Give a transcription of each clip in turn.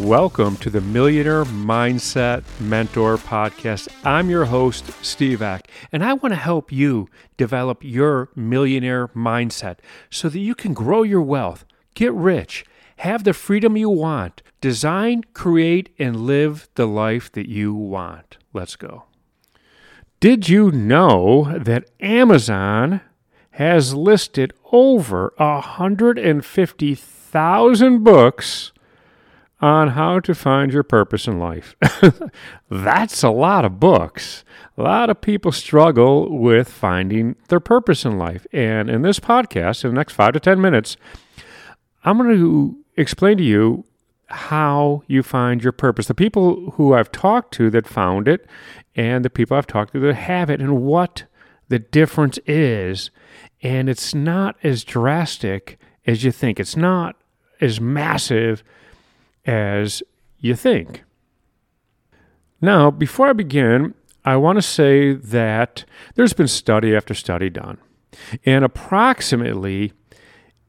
Welcome to the Millionaire Mindset Mentor Podcast. I'm your host, Steve Ek, and I want to help you develop your millionaire mindset so that you can grow your wealth, get rich, have the freedom you want, design, create, and live the life that you want. Let's go. Did you know that Amazon has listed over 150,000 books? On how to find your purpose in life. That's a lot of books. A lot of people struggle with finding their purpose in life. And in this podcast, in the next five to 10 minutes, I'm going to explain to you how you find your purpose. The people who I've talked to that found it, and the people I've talked to that have it, and what the difference is. And it's not as drastic as you think, it's not as massive as you think. Now, before I begin, I want to say that there's been study after study done, and approximately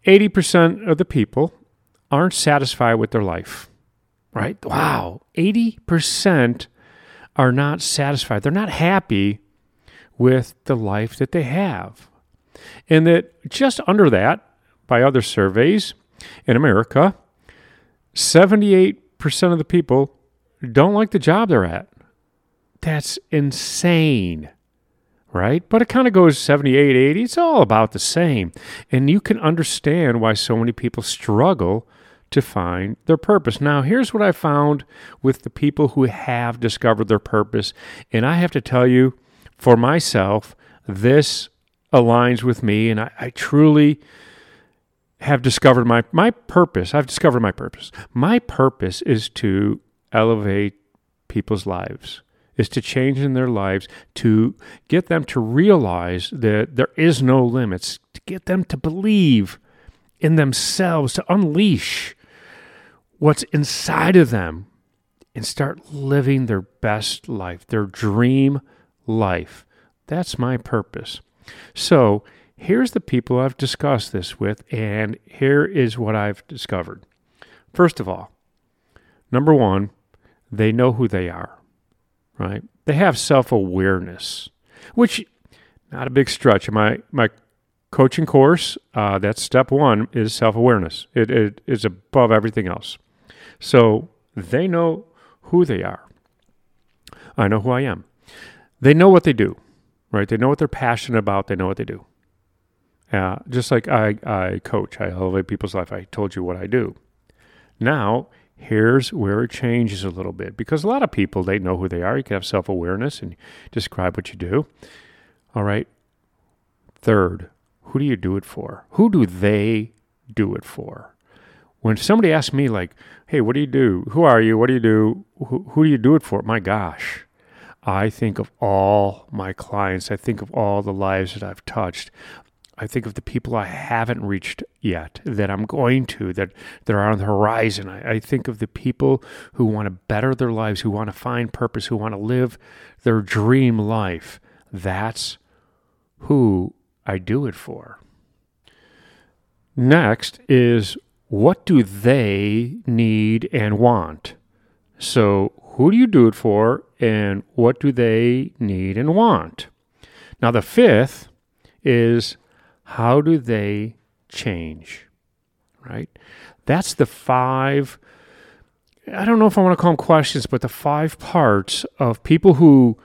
80% of the people aren't satisfied with their life. Right? Wow, 80% are not satisfied. They're not happy with the life that they have. And that just under that, by other surveys in America, 78% of the people don't like the job they're at. That's insane, right? But it kind of goes 78, 80. It's all about the same. And you can understand why so many people struggle to find their purpose. Now, here's what I found with the people who have discovered their purpose. And I have to tell you, for myself, this aligns with me. And I, I truly have discovered my my purpose. I've discovered my purpose. My purpose is to elevate people's lives. Is to change in their lives, to get them to realize that there is no limits, to get them to believe in themselves, to unleash what's inside of them and start living their best life, their dream life. That's my purpose. So, Here's the people I've discussed this with, and here is what I've discovered. First of all, number one, they know who they are, right? They have self awareness, which not a big stretch. My my coaching course, uh, that's step one is self awareness. It, it is above everything else. So they know who they are. I know who I am. They know what they do, right? They know what they're passionate about. They know what they do. Uh, just like I, I coach, I elevate people's life. I told you what I do. Now, here's where it changes a little bit because a lot of people, they know who they are. You can have self awareness and describe what you do. All right. Third, who do you do it for? Who do they do it for? When somebody asks me, like, hey, what do you do? Who are you? What do you do? Who, who do you do it for? My gosh. I think of all my clients. I think of all the lives that I've touched. I think of the people I haven't reached yet that I'm going to, that, that are on the horizon. I, I think of the people who want to better their lives, who want to find purpose, who want to live their dream life. That's who I do it for. Next is what do they need and want? So, who do you do it for, and what do they need and want? Now, the fifth is how do they change? Right? That's the five, I don't know if I want to call them questions, but the five parts of people who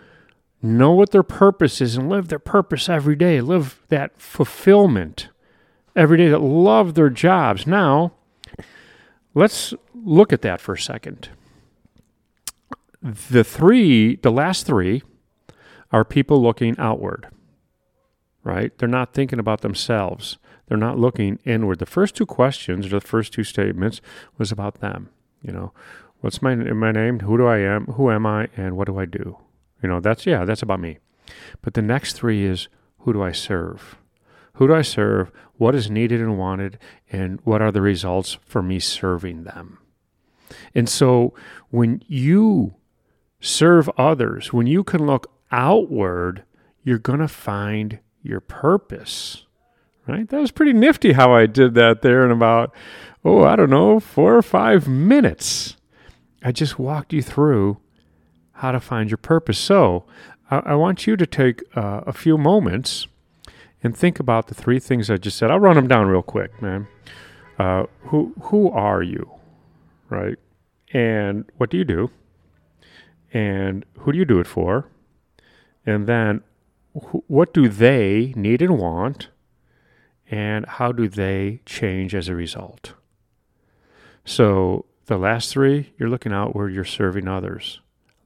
know what their purpose is and live their purpose every day, live that fulfillment every day, that love their jobs. Now, let's look at that for a second. The three, the last three, are people looking outward right? They're not thinking about themselves. They're not looking inward. The first two questions, or the first two statements, was about them. You know, what's my my name? Who do I am? Who am I? And what do I do? You know, that's yeah, that's about me. But the next three is who do I serve? Who do I serve? What is needed and wanted? And what are the results for me serving them? And so when you serve others, when you can look outward, you're going to find your purpose. Right? That was pretty nifty how I did that there in about, oh, I don't know, four or five minutes. I just walked you through how to find your purpose. So I, I want you to take uh, a few moments and think about the three things I just said. I'll run them down real quick, man. Uh, who who are you, right? And what do you do? And who do you do it for? And then wh- what do they need and want? And how do they change as a result? So the last three, you're looking out where you're serving others.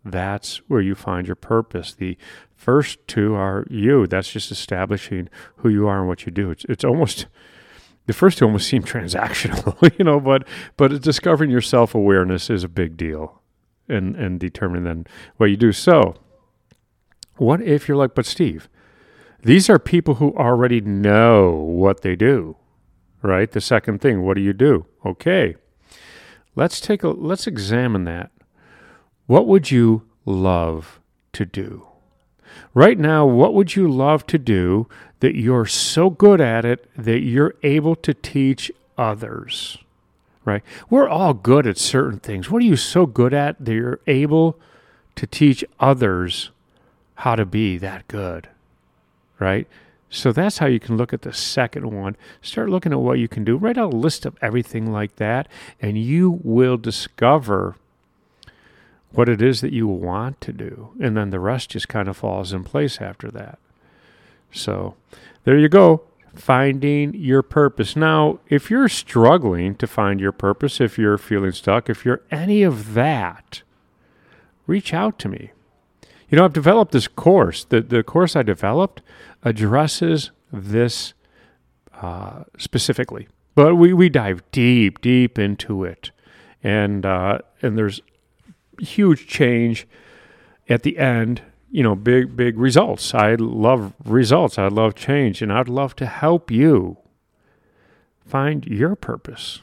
That's where you find your purpose. The first two are you. That's just establishing who you are and what you do. It's, it's almost the first two almost seem transactional, you know, but but discovering your self awareness is a big deal, and and determining then what you do. So, what if you're like, but Steve, these are people who already know what they do, right? The second thing, what do you do? Okay, let's take a let's examine that. What would you love to do? Right now, what would you love to do that you're so good at it that you're able to teach others? Right? We're all good at certain things. What are you so good at that you're able to teach others how to be that good? Right? So that's how you can look at the second one. Start looking at what you can do. Write out a list of everything like that, and you will discover what it is that you want to do. And then the rest just kind of falls in place after that. So there you go. Finding your purpose. Now, if you're struggling to find your purpose, if you're feeling stuck, if you're any of that, reach out to me. You know, I've developed this course. The, the course I developed addresses this uh, specifically, but we, we dive deep, deep into it. And, uh, and there's huge change at the end you know big big results. I love results. I love change. And i'd love to help you find your purpose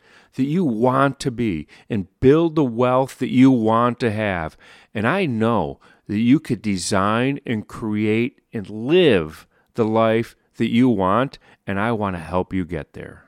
that you want to be and build the wealth that you want to have. And I know that you could design and create and live the life that you want, and I want to help you get there.